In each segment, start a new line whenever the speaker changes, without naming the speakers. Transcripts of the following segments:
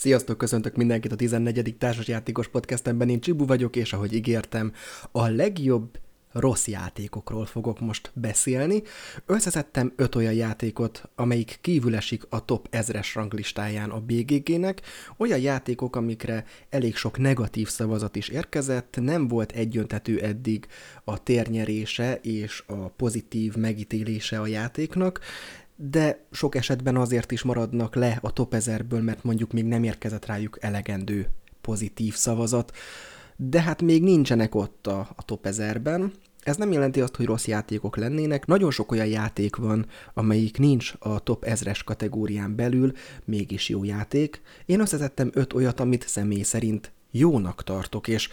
Sziasztok, köszöntök mindenkit a 14. társasjátékos podcastemben, én Csibu vagyok, és ahogy ígértem, a legjobb rossz játékokról fogok most beszélni. Összeszedtem öt olyan játékot, amelyik kívül esik a top 1000-es ranglistáján a BGG-nek, olyan játékok, amikre elég sok negatív szavazat is érkezett, nem volt egyöntetű eddig a térnyerése és a pozitív megítélése a játéknak, de sok esetben azért is maradnak le a top 1000-ből, mert mondjuk még nem érkezett rájuk elegendő pozitív szavazat, de hát még nincsenek ott a, a top 1000-ben. Ez nem jelenti azt, hogy rossz játékok lennének. Nagyon sok olyan játék van, amelyik nincs a top 1000-es kategórián belül, mégis jó játék. Én összetettem öt olyat, amit személy szerint jónak tartok, és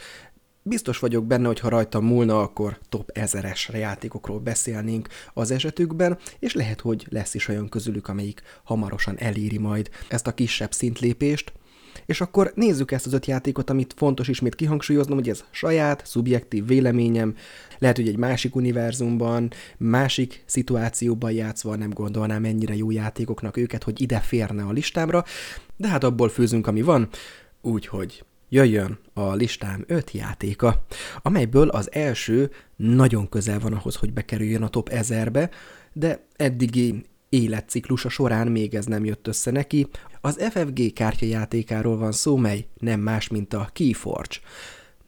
Biztos vagyok benne, hogy ha rajta múlna, akkor top 1000-es játékokról beszélnénk az esetükben, és lehet, hogy lesz is olyan közülük, amelyik hamarosan eléri majd ezt a kisebb szintlépést. És akkor nézzük ezt az öt játékot, amit fontos ismét kihangsúlyoznom, hogy ez saját, szubjektív véleményem, lehet, hogy egy másik univerzumban, másik szituációban játszva nem gondolnám ennyire jó játékoknak őket, hogy ide férne a listámra, de hát abból főzünk, ami van, úgyhogy jöjjön a listám öt játéka, amelyből az első nagyon közel van ahhoz, hogy bekerüljön a top 1000-be, de eddigi életciklusa során még ez nem jött össze neki. Az FFG kártyajátékáról van szó, mely nem más, mint a Keyforge.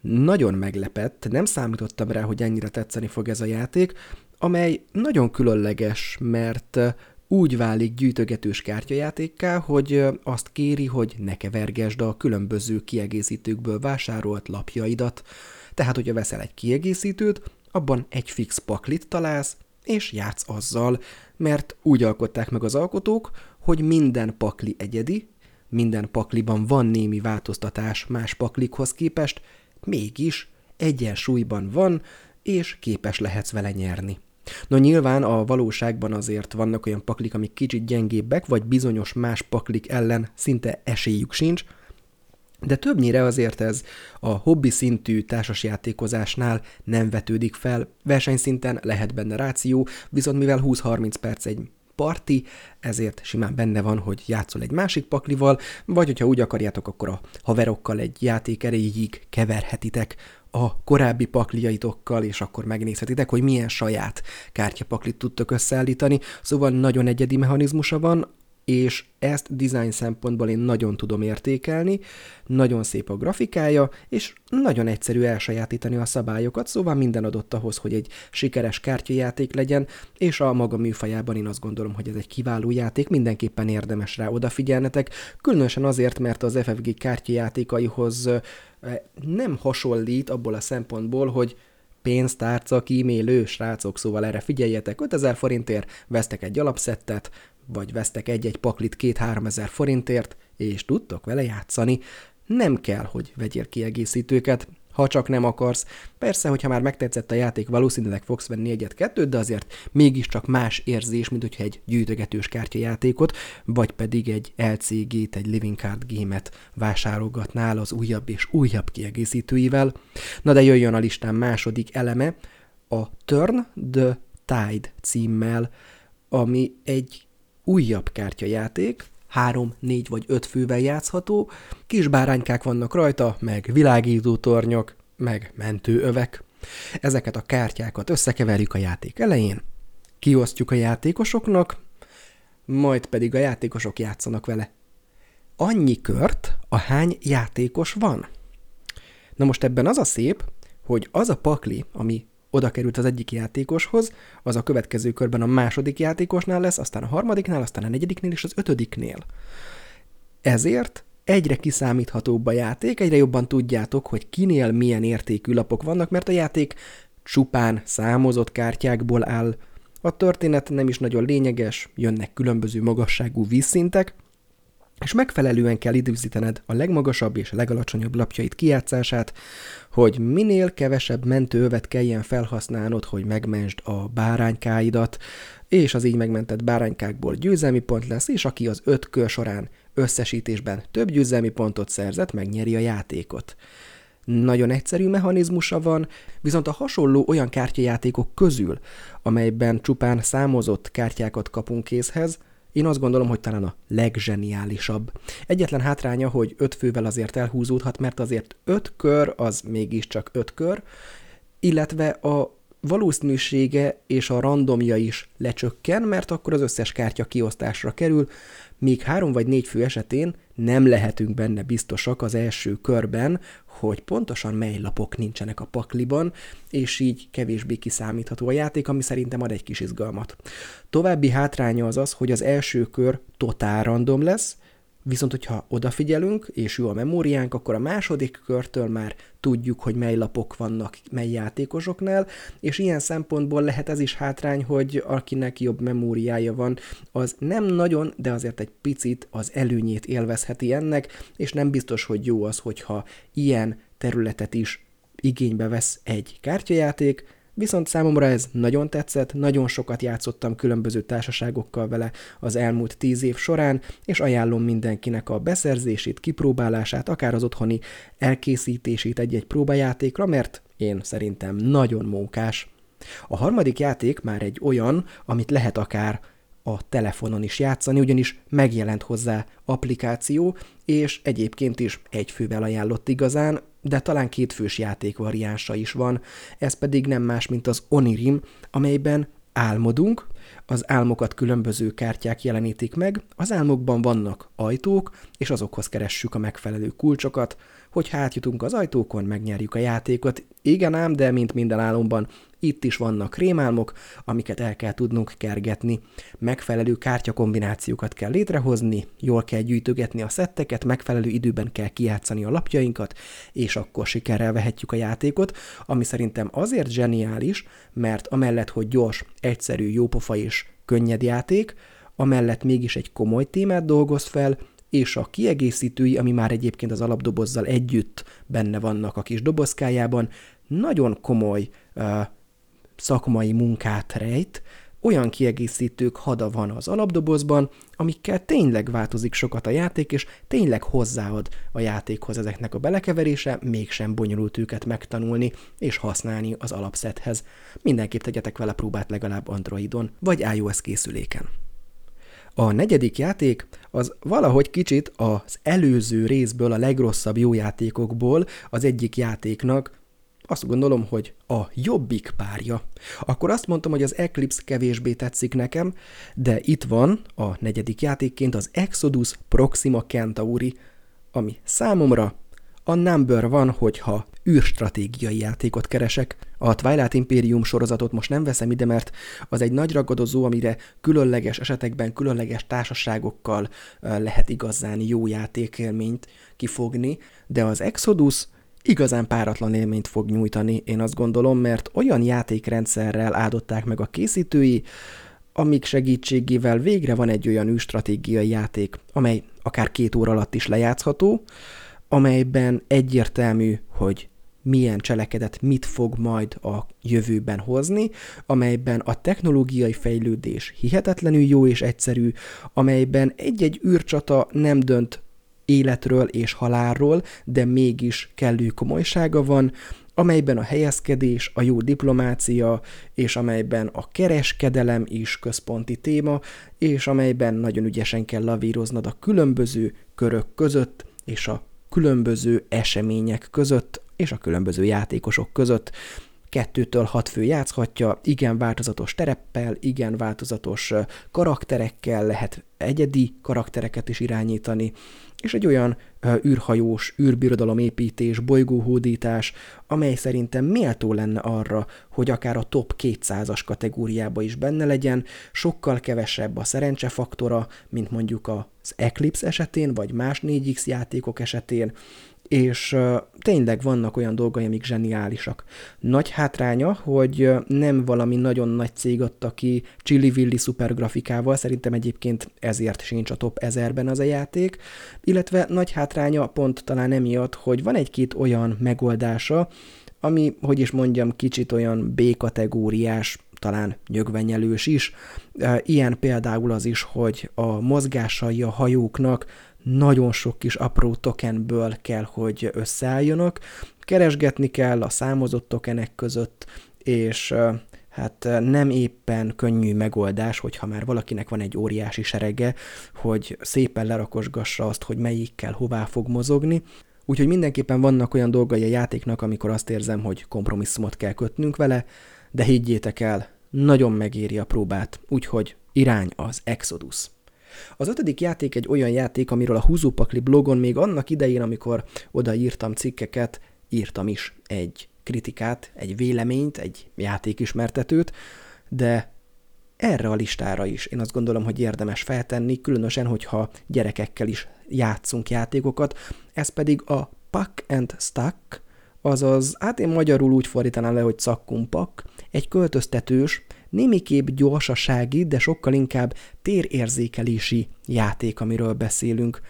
Nagyon meglepett, nem számítottam rá, hogy ennyire tetszeni fog ez a játék, amely nagyon különleges, mert úgy válik gyűjtögetős kártyajátékká, hogy azt kéri, hogy ne kevergesd a különböző kiegészítőkből vásárolt lapjaidat. Tehát, hogyha veszel egy kiegészítőt, abban egy fix paklit találsz, és játsz azzal, mert úgy alkották meg az alkotók, hogy minden pakli egyedi, minden pakliban van némi változtatás más paklikhoz képest, mégis egyensúlyban van, és képes lehetsz vele nyerni. No nyilván a valóságban azért vannak olyan paklik, amik kicsit gyengébbek, vagy bizonyos más paklik ellen szinte esélyük sincs, de többnyire azért ez a hobbi szintű társasjátékozásnál nem vetődik fel, versenyszinten lehet benne ráció, viszont mivel 20-30 perc egy parti, ezért simán benne van, hogy játszol egy másik paklival, vagy hogyha úgy akarjátok, akkor a haverokkal egy játék erejéig keverhetitek a korábbi pakliaitokkal, és akkor megnézhetitek, hogy milyen saját kártyapaklit tudtok összeállítani. Szóval nagyon egyedi mechanizmusa van, és ezt design szempontból én nagyon tudom értékelni, nagyon szép a grafikája, és nagyon egyszerű elsajátítani a szabályokat, szóval minden adott ahhoz, hogy egy sikeres kártyajáték legyen, és a maga műfajában én azt gondolom, hogy ez egy kiváló játék, mindenképpen érdemes rá odafigyelnetek, különösen azért, mert az FFG kártyajátékaihoz nem hasonlít abból a szempontból, hogy pénztárca, kímélő, srácok, szóval erre figyeljetek, 5000 forintért vesztek egy alapszettet, vagy vesztek egy-egy paklit két-három ezer forintért, és tudtok vele játszani. Nem kell, hogy vegyél kiegészítőket, ha csak nem akarsz. Persze, hogyha már megtetszett a játék, valószínűleg fogsz venni egyet-kettőt, de azért mégiscsak más érzés, mint hogyha egy gyűjtögetős kártyajátékot, vagy pedig egy LCG-t, egy Living Card Game-et vásárolgatnál az újabb és újabb kiegészítőivel. Na de jöjjön a listán második eleme, a Turn the Tide címmel, ami egy újabb kártyajáték, három, négy vagy öt fővel játszható, kis báránykák vannak rajta, meg világító tornyok, meg mentőövek. Ezeket a kártyákat összekeverjük a játék elején, kiosztjuk a játékosoknak, majd pedig a játékosok játszanak vele. Annyi kört, a hány játékos van. Na most ebben az a szép, hogy az a pakli, ami oda került az egyik játékoshoz, az a következő körben a második játékosnál lesz, aztán a harmadiknál, aztán a negyediknél és az ötödiknél. Ezért egyre kiszámíthatóbb a játék, egyre jobban tudjátok, hogy kinél milyen értékű lapok vannak, mert a játék csupán számozott kártyákból áll. A történet nem is nagyon lényeges, jönnek különböző magasságú vízszintek, és megfelelően kell időzítened a legmagasabb és legalacsonyabb lapjait kijátszását, hogy minél kevesebb mentőövet kelljen felhasználnod, hogy megmentsd a báránykáidat, és az így megmentett báránykákból győzelmi pont lesz, és aki az öt kör során összesítésben több győzelmi pontot szerzett, megnyeri a játékot. Nagyon egyszerű mechanizmusa van, viszont a hasonló olyan kártyajátékok közül, amelyben csupán számozott kártyákat kapunk készhez, én azt gondolom, hogy talán a legzseniálisabb. Egyetlen hátránya, hogy öt fővel azért elhúzódhat, mert azért öt kör az mégiscsak öt kör, illetve a valószínűsége és a randomja is lecsökken, mert akkor az összes kártya kiosztásra kerül, míg három vagy négy fő esetén nem lehetünk benne biztosak az első körben, hogy pontosan mely lapok nincsenek a pakliban, és így kevésbé kiszámítható a játék, ami szerintem ad egy kis izgalmat. További hátránya az az, hogy az első kör totál random lesz, Viszont, hogyha odafigyelünk, és jó a memóriánk, akkor a második körtől már tudjuk, hogy mely lapok vannak mely játékosoknál, és ilyen szempontból lehet ez is hátrány, hogy akinek jobb memóriája van, az nem nagyon, de azért egy picit az előnyét élvezheti ennek, és nem biztos, hogy jó az, hogyha ilyen területet is igénybe vesz egy kártyajáték, Viszont számomra ez nagyon tetszett, nagyon sokat játszottam különböző társaságokkal vele az elmúlt tíz év során, és ajánlom mindenkinek a beszerzését, kipróbálását, akár az otthoni elkészítését egy-egy próbajátékra, mert én szerintem nagyon mókás. A harmadik játék már egy olyan, amit lehet akár a telefonon is játszani, ugyanis megjelent hozzá applikáció, és egyébként is egy fővel ajánlott igazán, de talán két fős játékvariánsa is van, ez pedig nem más, mint az Onirim, amelyben álmodunk, az álmokat különböző kártyák jelenítik meg, az álmokban vannak ajtók, és azokhoz keressük a megfelelő kulcsokat, hogy átjutunk az ajtókon, megnyerjük a játékot. Igen ám, de mint minden álomban, itt is vannak rémálmok, amiket el kell tudnunk kergetni. Megfelelő kártyakombinációkat kell létrehozni, jól kell gyűjtögetni a szetteket, megfelelő időben kell kijátszani a lapjainkat, és akkor sikerrel vehetjük a játékot, ami szerintem azért zseniális, mert amellett, hogy gyors, egyszerű, jópofa és könnyed játék, amellett mégis egy komoly témát dolgoz fel, és a kiegészítői, ami már egyébként az alapdobozzal együtt benne vannak a kis dobozkájában, nagyon komoly uh, szakmai munkát rejt, olyan kiegészítők hada van az alapdobozban, amikkel tényleg változik sokat a játék, és tényleg hozzáad a játékhoz ezeknek a belekeverése, mégsem bonyolult őket megtanulni és használni az alapszethez. Mindenképp tegyetek vele próbát legalább Androidon vagy iOS készüléken. A negyedik játék az valahogy kicsit az előző részből, a legrosszabb jó játékokból az egyik játéknak azt gondolom, hogy a jobbik párja. Akkor azt mondtam, hogy az Eclipse kevésbé tetszik nekem, de itt van a negyedik játékként az Exodus Proxima Centauri, ami számomra a number van, hogyha űrstratégiai játékot keresek. A Twilight Imperium sorozatot most nem veszem ide, mert az egy nagy ragadozó, amire különleges esetekben, különleges társaságokkal lehet igazán jó játékélményt kifogni, de az Exodus igazán páratlan élményt fog nyújtani, én azt gondolom, mert olyan játékrendszerrel áldották meg a készítői, amik segítségével végre van egy olyan űrstratégiai játék, amely akár két óra alatt is lejátszható, amelyben egyértelmű, hogy milyen cselekedet mit fog majd a jövőben hozni, amelyben a technológiai fejlődés hihetetlenül jó és egyszerű, amelyben egy-egy űrcsata nem dönt életről és halálról, de mégis kellő komolysága van, amelyben a helyezkedés, a jó diplomácia, és amelyben a kereskedelem is központi téma, és amelyben nagyon ügyesen kell lavíroznod a különböző körök között, és a különböző események között, és a különböző játékosok között. Kettőtől hat fő játszhatja, igen változatos tereppel, igen változatos karakterekkel, lehet egyedi karaktereket is irányítani, és egy olyan űrhajós, űrbirodalom építés, bolygóhódítás, amely szerintem méltó lenne arra, hogy akár a top 200-as kategóriába is benne legyen, sokkal kevesebb a szerencsefaktora, mint mondjuk az Eclipse esetén, vagy más 4X játékok esetén, és tényleg vannak olyan dolgai, amik zseniálisak. Nagy hátránya, hogy nem valami nagyon nagy cég adta ki Chili-Villi szupergrafikával, szerintem egyébként ezért sincs a top 1000-ben az a játék, illetve nagy hátránya pont talán emiatt, hogy van egy-két olyan megoldása, ami, hogy is mondjam, kicsit olyan B-kategóriás, talán nyögvenyelős is. Ilyen például az is, hogy a mozgásai a hajóknak nagyon sok kis apró tokenből kell, hogy összeálljanak. Keresgetni kell a számozott tokenek között, és hát nem éppen könnyű megoldás, hogyha már valakinek van egy óriási serege, hogy szépen lerakosgassa azt, hogy melyikkel hová fog mozogni. Úgyhogy mindenképpen vannak olyan dolgai a játéknak, amikor azt érzem, hogy kompromisszumot kell kötnünk vele, de higgyétek el, nagyon megéri a próbát, úgyhogy irány az Exodus. Az ötödik játék egy olyan játék, amiről a Húzópakli blogon még annak idején, amikor odaírtam cikkeket, írtam is egy kritikát, egy véleményt, egy játékismertetőt, de erre a listára is én azt gondolom, hogy érdemes feltenni, különösen, hogyha gyerekekkel is játszunk játékokat. Ez pedig a Puck and Stuck, azaz, hát én magyarul úgy fordítanám le, hogy cakkumpak, egy költöztetős, némiképp gyorsasági, de sokkal inkább térérzékelési játék, amiről beszélünk.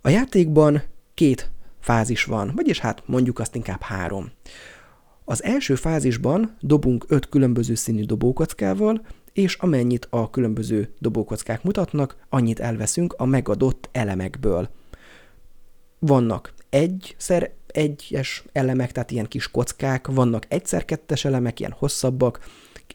A játékban két fázis van, vagyis hát mondjuk azt inkább három. Az első fázisban dobunk öt különböző színű dobókockával, és amennyit a különböző dobókockák mutatnak, annyit elveszünk a megadott elemekből. Vannak egyszer egyes elemek, tehát ilyen kis kockák, vannak egyszer kettes elemek, ilyen hosszabbak,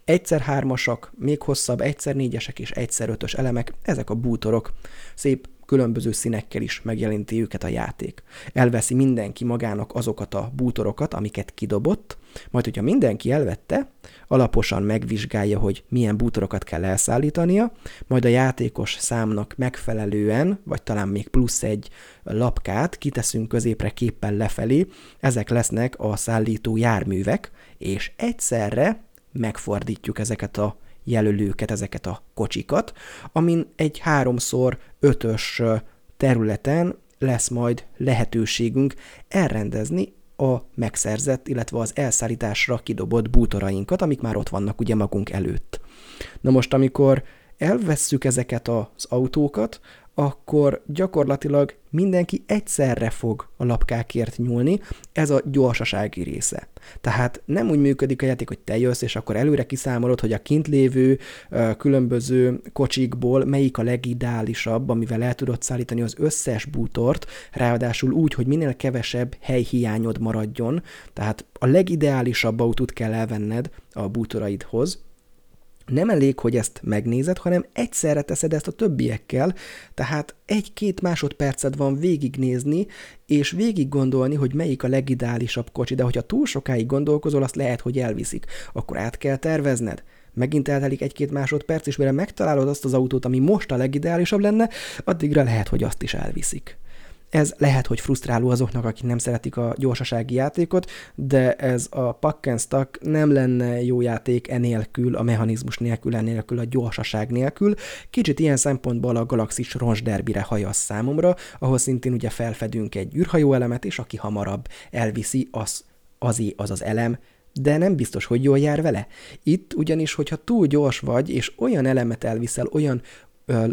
egyszer hármasak, még hosszabb, egyszer négyesek és egyszer ötös elemek, ezek a bútorok. Szép különböző színekkel is megjelenti őket a játék. Elveszi mindenki magának azokat a bútorokat, amiket kidobott, majd hogyha mindenki elvette, alaposan megvizsgálja, hogy milyen bútorokat kell elszállítania, majd a játékos számnak megfelelően, vagy talán még plusz egy lapkát kiteszünk középre képpel lefelé, ezek lesznek a szállító járművek, és egyszerre megfordítjuk ezeket a jelölőket, ezeket a kocsikat, amin egy háromszor ötös területen lesz majd lehetőségünk elrendezni a megszerzett, illetve az elszállításra kidobott bútorainkat, amik már ott vannak ugye magunk előtt. Na most, amikor elvesszük ezeket az autókat, akkor gyakorlatilag mindenki egyszerre fog a lapkákért nyúlni, ez a gyorsasági része. Tehát nem úgy működik a játék, hogy te jössz, és akkor előre kiszámolod, hogy a kint lévő különböző kocsikból melyik a legideálisabb, amivel el tudod szállítani az összes bútort, ráadásul úgy, hogy minél kevesebb helyhiányod maradjon, tehát a legideálisabb autót kell elvenned a bútoraidhoz, nem elég, hogy ezt megnézed, hanem egyszerre teszed ezt a többiekkel, tehát egy-két másodperced van végignézni, és végig gondolni, hogy melyik a legideálisabb kocsi, de hogyha túl sokáig gondolkozol, azt lehet, hogy elviszik. Akkor át kell tervezned. Megint eltelik egy-két másodperc, és mire megtalálod azt az autót, ami most a legideálisabb lenne, addigra lehet, hogy azt is elviszik. Ez lehet, hogy frusztráló azoknak, akik nem szeretik a gyorsasági játékot, de ez a pack nem lenne jó játék enélkül, a mechanizmus nélkül, enélkül, a gyorsaság nélkül. Kicsit ilyen szempontból a Galaxis roncsderbire hajaz számomra, ahol szintén ugye felfedünk egy űrhajó elemet, és aki hamarabb elviszi, az azé az az elem, de nem biztos, hogy jól jár vele. Itt ugyanis, hogyha túl gyors vagy, és olyan elemet elviszel, olyan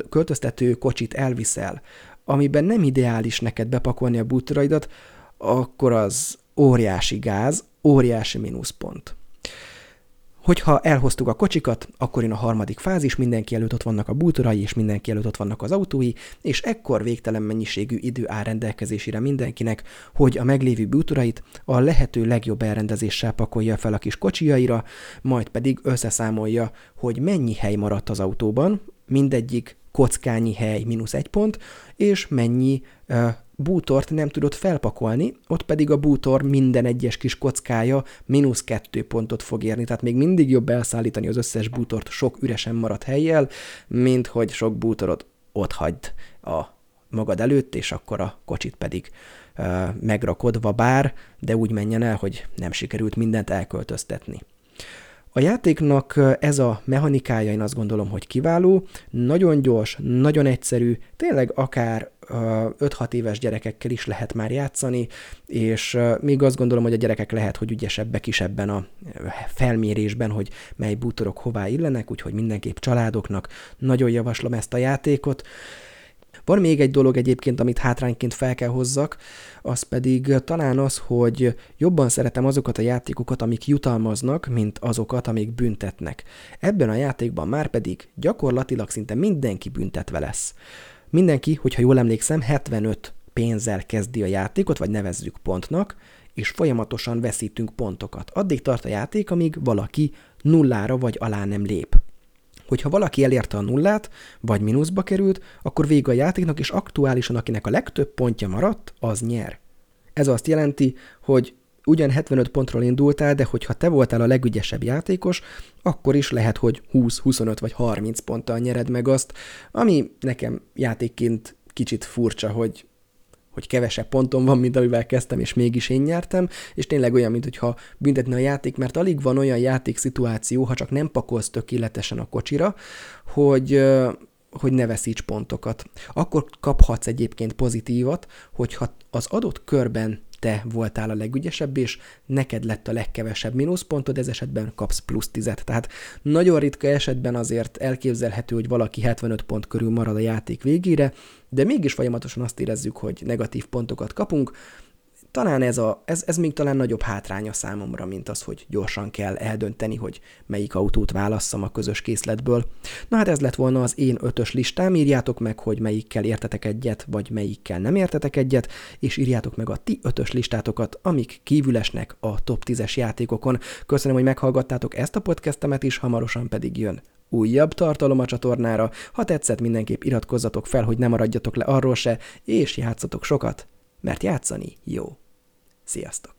költöztető kocsit elviszel, amiben nem ideális neked bepakolni a bútoraidat, akkor az óriási gáz, óriási mínuszpont. Hogyha elhoztuk a kocsikat, akkor jön a harmadik fázis, mindenki előtt ott vannak a bútorai, és mindenki előtt ott vannak az autói, és ekkor végtelen mennyiségű idő áll rendelkezésére mindenkinek, hogy a meglévő bútorait a lehető legjobb elrendezéssel pakolja fel a kis kocsijaira, majd pedig összeszámolja, hogy mennyi hely maradt az autóban, mindegyik kockányi hely mínusz egy pont, és mennyi bútort nem tudott felpakolni, ott pedig a bútor minden egyes kis kockája mínusz kettő pontot fog érni, tehát még mindig jobb elszállítani az összes bútort sok üresen maradt helyjel, mint hogy sok bútorot ott hagyd a magad előtt, és akkor a kocsit pedig uh, megrakodva bár, de úgy menjen el, hogy nem sikerült mindent elköltöztetni. A játéknak ez a mechanikája én azt gondolom, hogy kiváló, nagyon gyors, nagyon egyszerű, tényleg akár 5-6 éves gyerekekkel is lehet már játszani, és még azt gondolom, hogy a gyerekek lehet, hogy ügyesebbek is ebben a felmérésben, hogy mely bútorok hová illenek, úgyhogy mindenképp családoknak nagyon javaslom ezt a játékot. Van még egy dolog egyébként, amit hátrányként fel kell hozzak, az pedig talán az, hogy jobban szeretem azokat a játékokat, amik jutalmaznak, mint azokat, amik büntetnek. Ebben a játékban már pedig gyakorlatilag szinte mindenki büntetve lesz. Mindenki, hogyha jól emlékszem, 75 pénzzel kezdi a játékot, vagy nevezzük pontnak, és folyamatosan veszítünk pontokat. Addig tart a játék, amíg valaki nullára vagy alá nem lép. Hogyha valaki elérte a nullát, vagy mínuszba került, akkor vége a játéknak, és aktuálisan akinek a legtöbb pontja maradt, az nyer. Ez azt jelenti, hogy ugyan 75 pontról indultál, de hogyha te voltál a legügyesebb játékos, akkor is lehet, hogy 20, 25 vagy 30 ponttal nyered meg azt, ami nekem játékként kicsit furcsa, hogy hogy kevesebb ponton van, mint amivel kezdtem, és mégis én nyertem, és tényleg olyan, mintha büntetne a játék, mert alig van olyan játékszituáció, ha csak nem pakolsz tökéletesen a kocsira, hogy, hogy ne veszíts pontokat. Akkor kaphatsz egyébként pozitívat, hogyha az adott körben te voltál a legügyesebb, és neked lett a legkevesebb mínuszpontod, ez esetben kapsz plusz tizet. Tehát nagyon ritka esetben azért elképzelhető, hogy valaki 75 pont körül marad a játék végére, de mégis folyamatosan azt érezzük, hogy negatív pontokat kapunk, talán ez, a, ez, ez még talán nagyobb hátránya számomra, mint az, hogy gyorsan kell eldönteni, hogy melyik autót válasszam a közös készletből. Na hát ez lett volna az én ötös listám, írjátok meg, hogy melyikkel értetek egyet, vagy melyikkel nem értetek egyet, és írjátok meg a ti ötös listátokat, amik kívülesnek a top 10-es játékokon. Köszönöm, hogy meghallgattátok ezt a podcastemet is, hamarosan pedig jön újabb tartalom a csatornára. Ha tetszett, mindenképp iratkozzatok fel, hogy ne maradjatok le arról se, és játszatok sokat, mert játszani jó. Sziasztok!